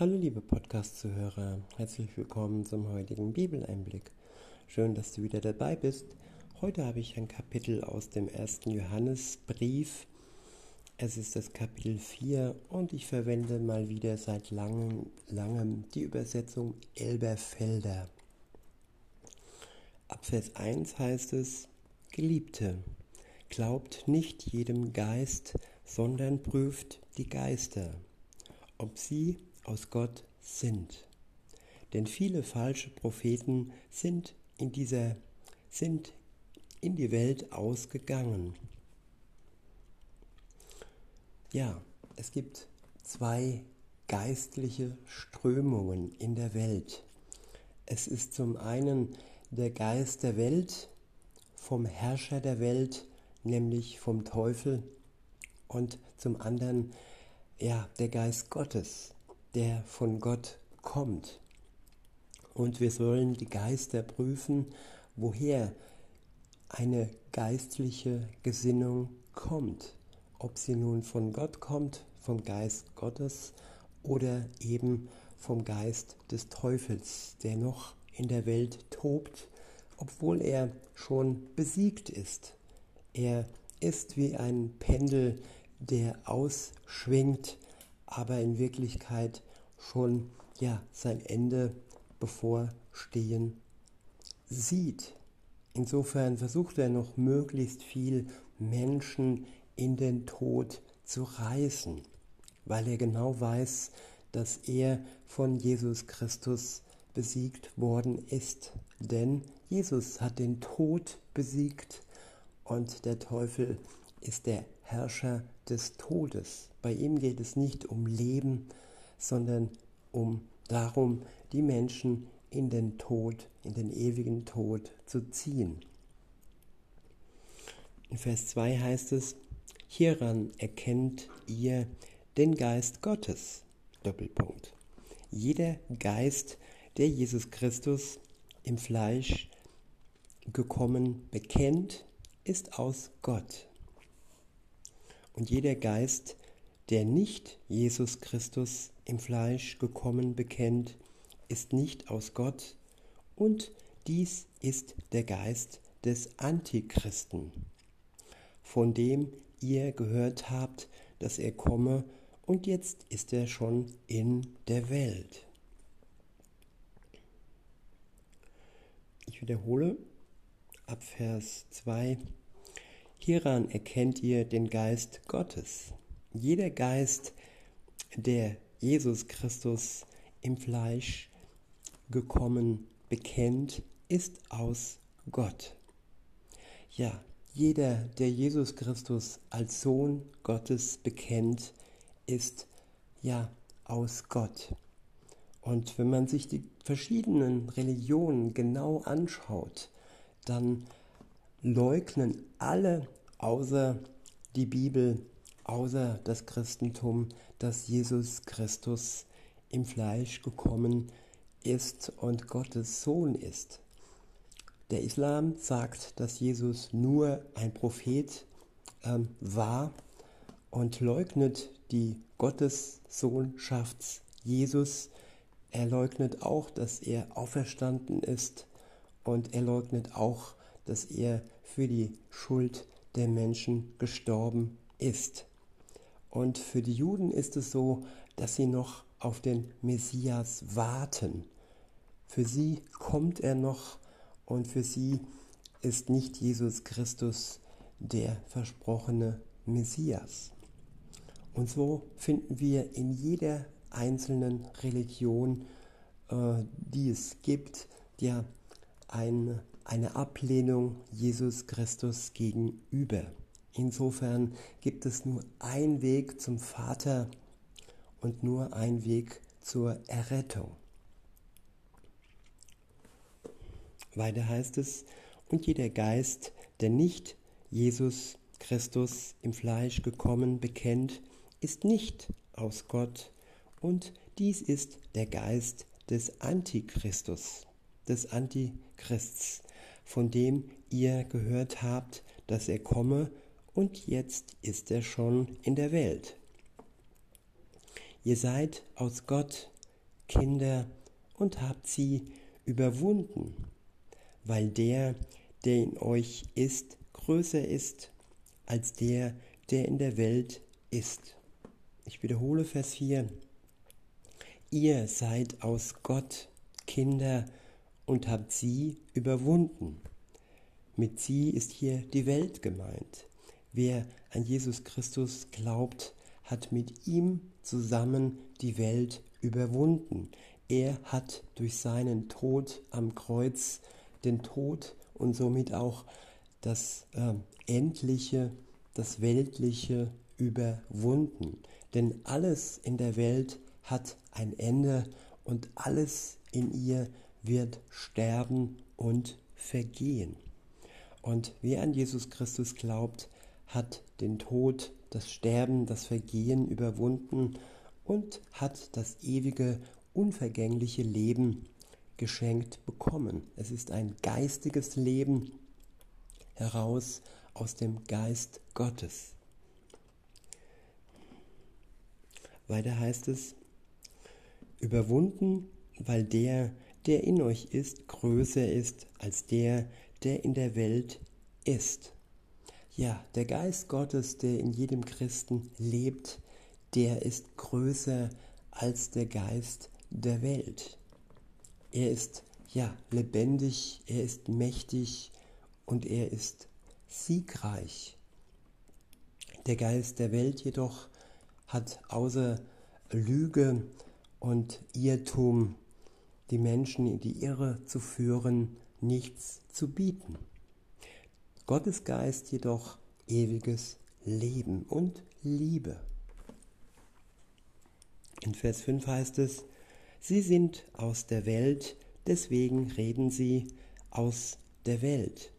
Hallo liebe Podcast-Zuhörer, herzlich willkommen zum heutigen Bibeleinblick. Schön, dass du wieder dabei bist. Heute habe ich ein Kapitel aus dem ersten Johannesbrief. Es ist das Kapitel 4 und ich verwende mal wieder seit langem, langem die Übersetzung Elberfelder. Ab Vers 1 heißt es, Geliebte, glaubt nicht jedem Geist, sondern prüft die Geister, ob sie aus Gott sind. Denn viele falsche Propheten sind in dieser sind in die Welt ausgegangen. Ja, es gibt zwei geistliche Strömungen in der Welt. Es ist zum einen der Geist der Welt, vom Herrscher der Welt, nämlich vom Teufel, und zum anderen ja, der Geist Gottes, der von Gott kommt. Und wir sollen die Geister prüfen, woher eine geistliche Gesinnung kommt. Ob sie nun von Gott kommt, vom Geist Gottes oder eben vom Geist des Teufels, der noch in der Welt tobt, obwohl er schon besiegt ist. Er ist wie ein Pendel, der ausschwingt aber in Wirklichkeit schon ja sein Ende bevorstehen sieht. Insofern versucht er noch möglichst viel Menschen in den Tod zu reißen, weil er genau weiß, dass er von Jesus Christus besiegt worden ist. Denn Jesus hat den Tod besiegt und der Teufel ist der Herrscher des Todes. Bei ihm geht es nicht um Leben, sondern um darum, die Menschen in den Tod, in den ewigen Tod zu ziehen. In Vers 2 heißt es, hieran erkennt ihr den Geist Gottes. Doppelpunkt. Jeder Geist, der Jesus Christus im Fleisch gekommen bekennt, ist aus Gott. Und jeder Geist, der nicht Jesus Christus im Fleisch gekommen bekennt, ist nicht aus Gott und dies ist der Geist des Antichristen, von dem ihr gehört habt, dass er komme und jetzt ist er schon in der Welt. Ich wiederhole ab Vers 2. Hieran erkennt ihr den Geist Gottes. Jeder Geist, der Jesus Christus im Fleisch gekommen bekennt, ist aus Gott. Ja, jeder, der Jesus Christus als Sohn Gottes bekennt, ist ja aus Gott. Und wenn man sich die verschiedenen Religionen genau anschaut, dann leugnen alle außer die Bibel, außer das Christentum, dass Jesus Christus im Fleisch gekommen ist und Gottes Sohn ist. Der Islam sagt, dass Jesus nur ein Prophet ähm, war und leugnet die Gottessohnschaft Jesus. Er leugnet auch, dass er auferstanden ist und er leugnet auch, dass er für die Schuld der Menschen gestorben ist. Und für die Juden ist es so, dass sie noch auf den Messias warten. Für sie kommt er noch und für sie ist nicht Jesus Christus der versprochene Messias. Und so finden wir in jeder einzelnen Religion, äh, die es gibt, ja eine eine Ablehnung Jesus Christus gegenüber. Insofern gibt es nur einen Weg zum Vater und nur einen Weg zur Errettung. Weiter heißt es, und jeder Geist, der nicht Jesus Christus im Fleisch gekommen bekennt, ist nicht aus Gott, und dies ist der Geist des Antichristus, des Antichrists, von dem ihr gehört habt, dass er komme, und jetzt ist er schon in der Welt. Ihr seid aus Gott, Kinder und habt sie überwunden, weil der, der in euch ist, größer ist als der, der in der Welt ist. Ich wiederhole Vers 4. Ihr seid aus Gott Kinder und habt sie überwunden. Mit sie ist hier die Welt gemeint. Wer an Jesus Christus glaubt, hat mit ihm zusammen die Welt überwunden. Er hat durch seinen Tod am Kreuz den Tod und somit auch das äh, Endliche, das Weltliche überwunden. Denn alles in der Welt hat ein Ende und alles in ihr wird sterben und vergehen. Und wer an Jesus Christus glaubt, hat den Tod, das Sterben, das Vergehen überwunden und hat das ewige, unvergängliche Leben geschenkt bekommen. Es ist ein geistiges Leben heraus aus dem Geist Gottes. Weiter heißt es, überwunden, weil der, der in euch ist, größer ist als der, der in der Welt ist. Ja, der Geist Gottes, der in jedem Christen lebt, der ist größer als der Geist der Welt. Er ist ja lebendig, er ist mächtig und er ist siegreich. Der Geist der Welt jedoch hat außer Lüge und Irrtum die Menschen in die Irre zu führen, nichts zu bieten. Gottes Geist jedoch ewiges Leben und Liebe. In Vers 5 heißt es, Sie sind aus der Welt, deswegen reden sie aus der Welt,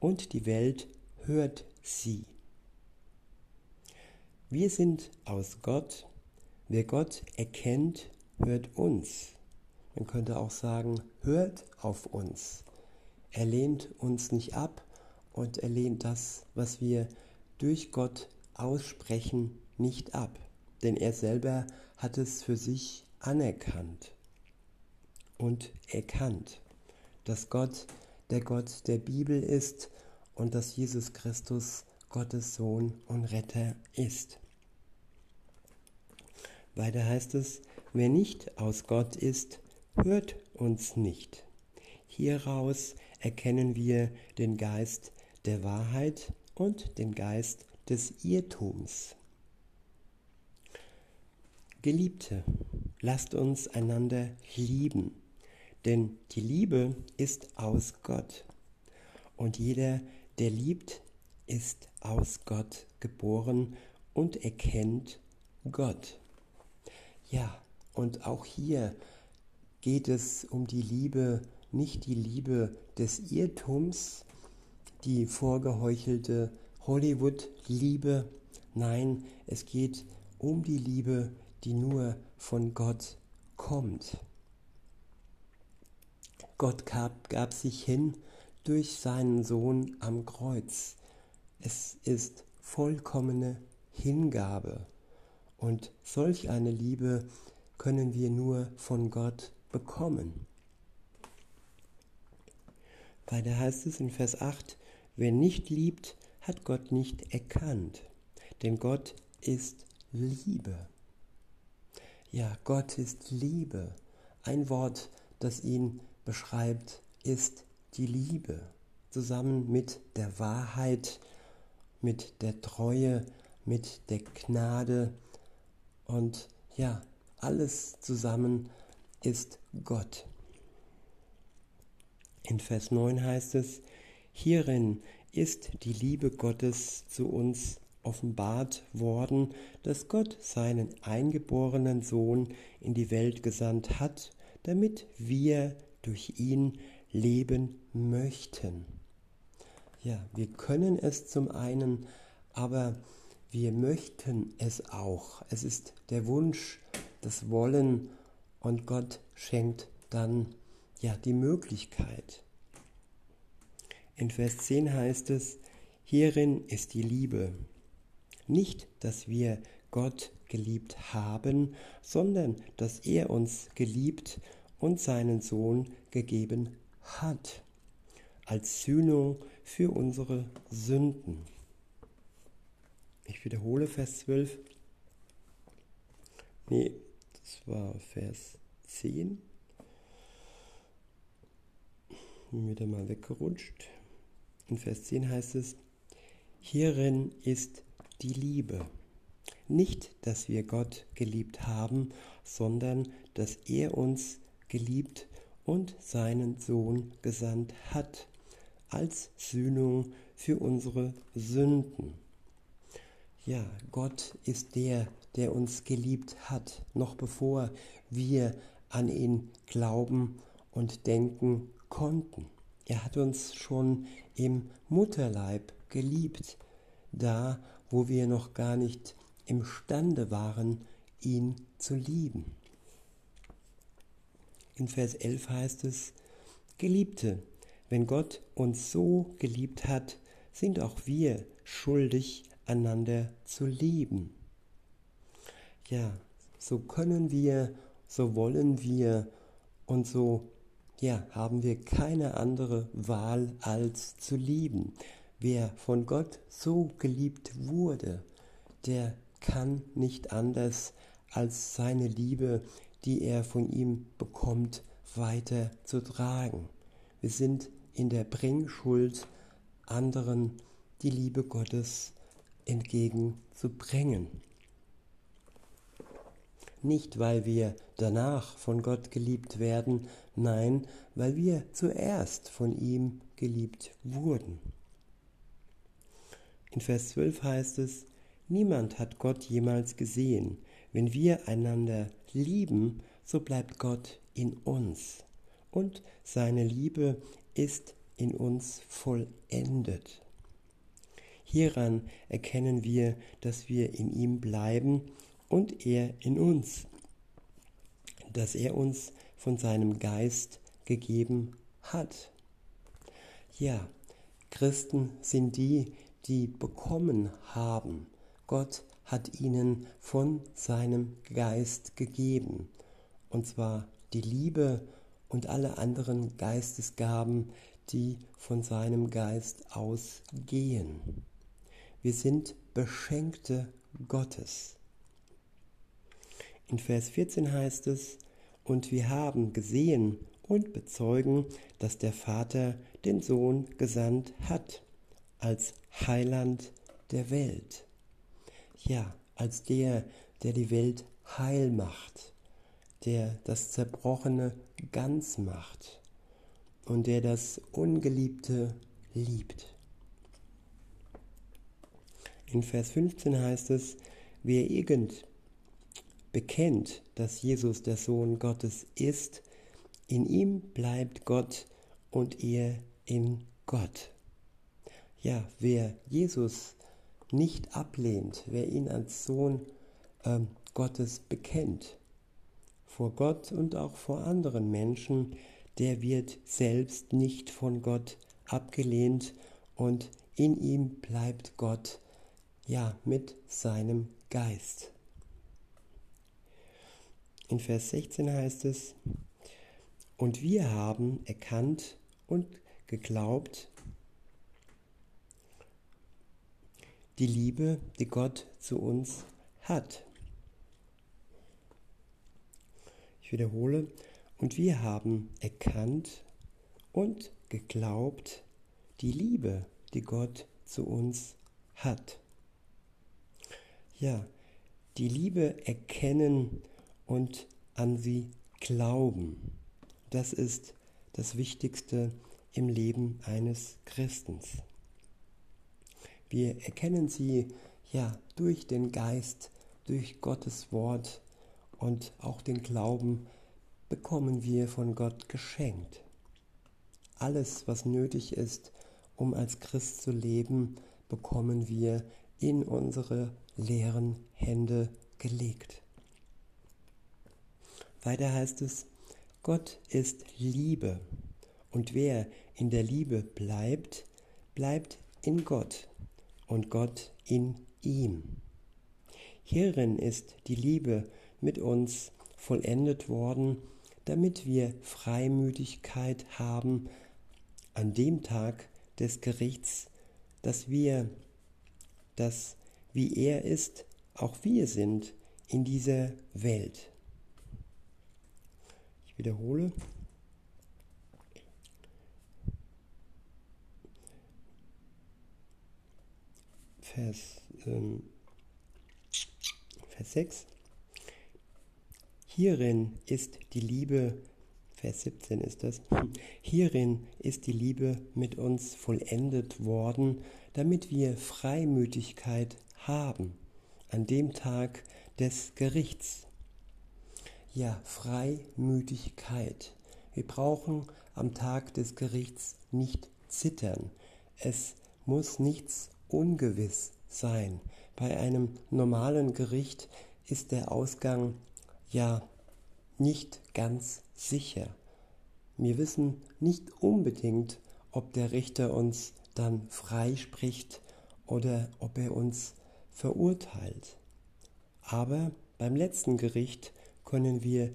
und die Welt hört sie. Wir sind aus Gott, wer Gott erkennt, hört uns. Man könnte auch sagen, hört auf uns. Er lehnt uns nicht ab und er lehnt das, was wir durch Gott aussprechen, nicht ab. Denn er selber hat es für sich anerkannt und erkannt, dass Gott der Gott der Bibel ist und dass Jesus Christus Gottes Sohn und Retter ist. Weiter heißt es, wer nicht aus Gott ist, hört uns nicht. Hieraus erkennen wir den Geist der Wahrheit und den Geist des Irrtums. Geliebte, lasst uns einander lieben, denn die Liebe ist aus Gott. Und jeder, der liebt, ist aus Gott geboren und erkennt Gott. Ja, und auch hier geht es um die Liebe, nicht die Liebe des Irrtums, die vorgeheuchelte Hollywood-Liebe. Nein, es geht um die Liebe, die nur von Gott kommt. Gott gab, gab sich hin durch seinen Sohn am Kreuz. Es ist vollkommene Hingabe. Und solch eine Liebe können wir nur von Gott bekommen. Weiter heißt es in Vers 8, wer nicht liebt, hat Gott nicht erkannt, denn Gott ist Liebe. Ja, Gott ist Liebe. Ein Wort, das ihn beschreibt, ist die Liebe. Zusammen mit der Wahrheit, mit der Treue, mit der Gnade und ja, alles zusammen ist Gott. In Vers 9 heißt es, hierin ist die Liebe Gottes zu uns offenbart worden, dass Gott seinen eingeborenen Sohn in die Welt gesandt hat, damit wir durch ihn leben möchten. Ja, wir können es zum einen, aber wir möchten es auch. Es ist der Wunsch, das Wollen und Gott schenkt dann ja die Möglichkeit. In Vers 10 heißt es, hierin ist die Liebe. Nicht, dass wir Gott geliebt haben, sondern dass er uns geliebt und seinen Sohn gegeben hat, als Sühnung für unsere Sünden. Ich wiederhole Vers 12. Nee, das war Vers 10. Wieder mal weggerutscht. In Vers 10 heißt es, hierin ist die Liebe. Nicht, dass wir Gott geliebt haben, sondern dass er uns geliebt und seinen Sohn gesandt hat, als Sühnung für unsere Sünden. Ja, Gott ist der, der uns geliebt hat, noch bevor wir an ihn glauben und denken konnten. Er hat uns schon im Mutterleib geliebt, da wo wir noch gar nicht imstande waren, ihn zu lieben. In Vers 11 heißt es, Geliebte, wenn Gott uns so geliebt hat, sind auch wir schuldig, einander zu lieben. Ja, so können wir, so wollen wir und so ja, haben wir keine andere Wahl als zu lieben. Wer von Gott so geliebt wurde, der kann nicht anders als seine Liebe, die er von ihm bekommt, weiter zu tragen. Wir sind in der Bringschuld, anderen die Liebe Gottes entgegenzubringen. Nicht, weil wir danach von Gott geliebt werden, nein, weil wir zuerst von ihm geliebt wurden. In Vers 12 heißt es, Niemand hat Gott jemals gesehen. Wenn wir einander lieben, so bleibt Gott in uns und seine Liebe ist in uns vollendet. Hieran erkennen wir, dass wir in ihm bleiben und er in uns, dass er uns von seinem Geist gegeben hat. Ja, Christen sind die, die bekommen haben. Gott hat ihnen von seinem Geist gegeben. Und zwar die Liebe und alle anderen Geistesgaben, die von seinem Geist ausgehen. Wir sind Beschenkte Gottes. In Vers 14 heißt es, und wir haben gesehen und bezeugen, dass der Vater den Sohn gesandt hat als Heiland der Welt. Ja, als der, der die Welt heil macht, der das Zerbrochene ganz macht und der das Ungeliebte liebt. In Vers 15 heißt es, wer irgend bekennt, dass Jesus der Sohn Gottes ist, in ihm bleibt Gott und er in Gott. Ja, wer Jesus nicht ablehnt, wer ihn als Sohn äh, Gottes bekennt, vor Gott und auch vor anderen Menschen, der wird selbst nicht von Gott abgelehnt und in ihm bleibt Gott, ja, mit seinem Geist. In Vers 16 heißt es, und wir haben erkannt und geglaubt, die Liebe, die Gott zu uns hat. Ich wiederhole, und wir haben erkannt und geglaubt die Liebe, die Gott zu uns hat. Ja, die Liebe erkennen und an sie glauben. Das ist das Wichtigste im Leben eines Christens. Wir erkennen sie ja durch den Geist, durch Gottes Wort und auch den Glauben bekommen wir von Gott geschenkt. Alles, was nötig ist, um als Christ zu leben, bekommen wir in unsere leeren Hände gelegt. Weiter heißt es, Gott ist Liebe und wer in der Liebe bleibt, bleibt in Gott und Gott in ihm. Hierin ist die Liebe mit uns vollendet worden, damit wir Freimütigkeit haben an dem Tag des Gerichts, dass wir, dass wie er ist, auch wir sind in dieser Welt. Wiederhole. Vers, ähm, Vers 6. Hierin ist die Liebe, Vers 17 ist das, hierin ist die Liebe mit uns vollendet worden, damit wir Freimütigkeit haben an dem Tag des Gerichts. Ja, Freimütigkeit. Wir brauchen am Tag des Gerichts nicht zittern. Es muss nichts ungewiss sein. Bei einem normalen Gericht ist der Ausgang ja nicht ganz sicher. Wir wissen nicht unbedingt, ob der Richter uns dann freispricht oder ob er uns verurteilt. Aber beim letzten Gericht können wir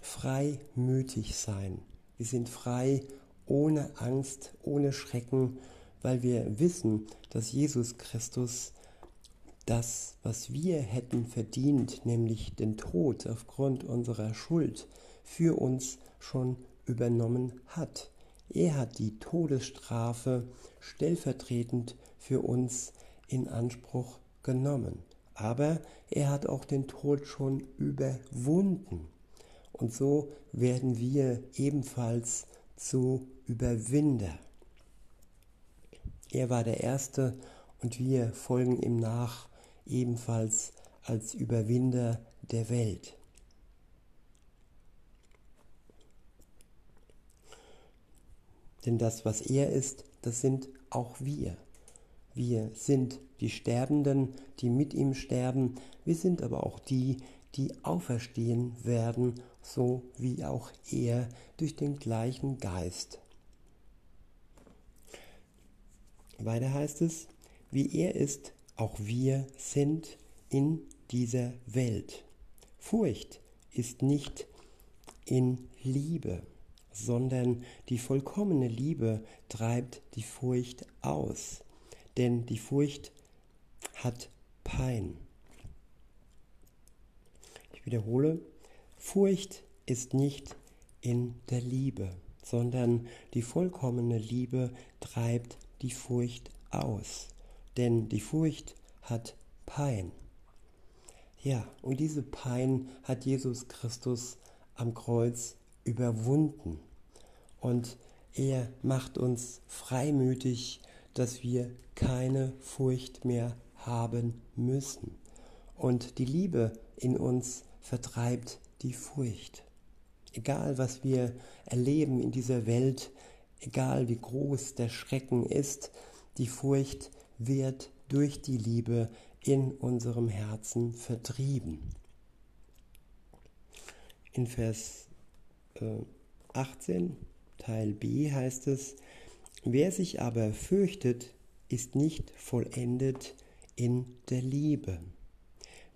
freimütig sein. Wir sind frei ohne Angst, ohne Schrecken, weil wir wissen, dass Jesus Christus das, was wir hätten verdient, nämlich den Tod aufgrund unserer Schuld, für uns schon übernommen hat. Er hat die Todesstrafe stellvertretend für uns in Anspruch genommen. Aber er hat auch den Tod schon überwunden. Und so werden wir ebenfalls zu Überwinder. Er war der Erste und wir folgen ihm nach ebenfalls als Überwinder der Welt. Denn das, was er ist, das sind auch wir. Wir sind die Sterbenden, die mit ihm sterben. Wir sind aber auch die, die auferstehen werden, so wie auch er durch den gleichen Geist. Weiter heißt es, wie er ist, auch wir sind in dieser Welt. Furcht ist nicht in Liebe, sondern die vollkommene Liebe treibt die Furcht aus, denn die Furcht hat Pein. Ich wiederhole, Furcht ist nicht in der Liebe, sondern die vollkommene Liebe treibt die Furcht aus denn die Furcht hat Pein. Ja, und diese Pein hat Jesus Christus am Kreuz überwunden. Und er macht uns freimütig, dass wir keine Furcht mehr haben müssen. Und die Liebe in uns vertreibt die Furcht. Egal was wir erleben in dieser Welt, egal wie groß der Schrecken ist, die Furcht wird durch die Liebe in unserem Herzen vertrieben. In Vers 18 äh, Teil B heißt es, wer sich aber fürchtet, ist nicht vollendet in der Liebe.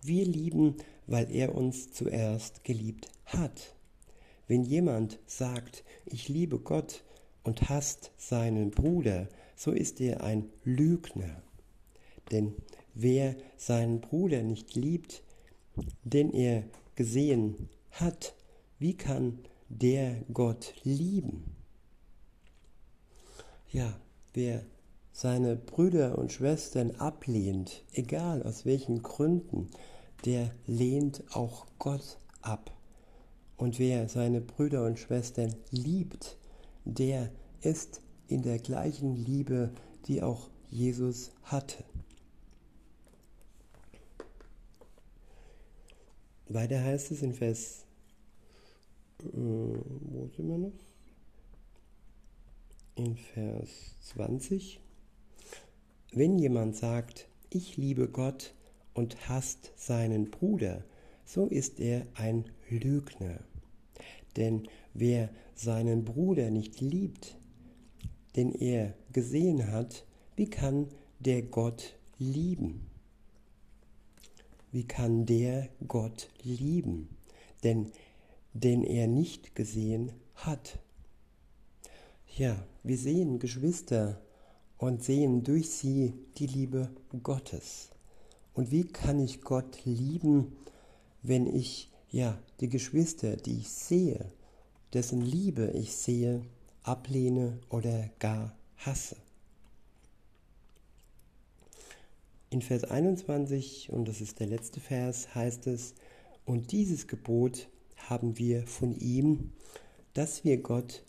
Wir lieben, weil er uns zuerst geliebt hat. Wenn jemand sagt, ich liebe Gott und hasst seinen Bruder, so ist er ein Lügner. Denn wer seinen Bruder nicht liebt, den er gesehen hat, wie kann der Gott lieben? Ja, wer seine Brüder und Schwestern ablehnt, egal aus welchen Gründen, der lehnt auch Gott ab. Und wer seine Brüder und Schwestern liebt, der ist in der gleichen Liebe, die auch Jesus hatte. Weiter heißt es in Vers, äh, wo sind wir noch? In Vers 20. Wenn jemand sagt, ich liebe Gott und hasst seinen Bruder, so ist er ein Lügner. Denn wer seinen Bruder nicht liebt, den er gesehen hat, wie kann der Gott lieben? wie kann der Gott lieben, denn den er nicht gesehen hat? Ja, wir sehen Geschwister und sehen durch sie die Liebe Gottes. Und wie kann ich Gott lieben, wenn ich ja die Geschwister, die ich sehe, dessen Liebe ich sehe, ablehne oder gar hasse? In Vers 21, und das ist der letzte Vers, heißt es, und dieses Gebot haben wir von ihm, dass wir Gott,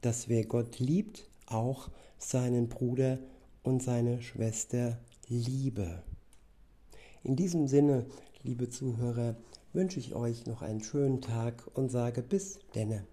dass wer Gott liebt, auch seinen Bruder und seine Schwester liebe. In diesem Sinne, liebe Zuhörer, wünsche ich euch noch einen schönen Tag und sage bis denne.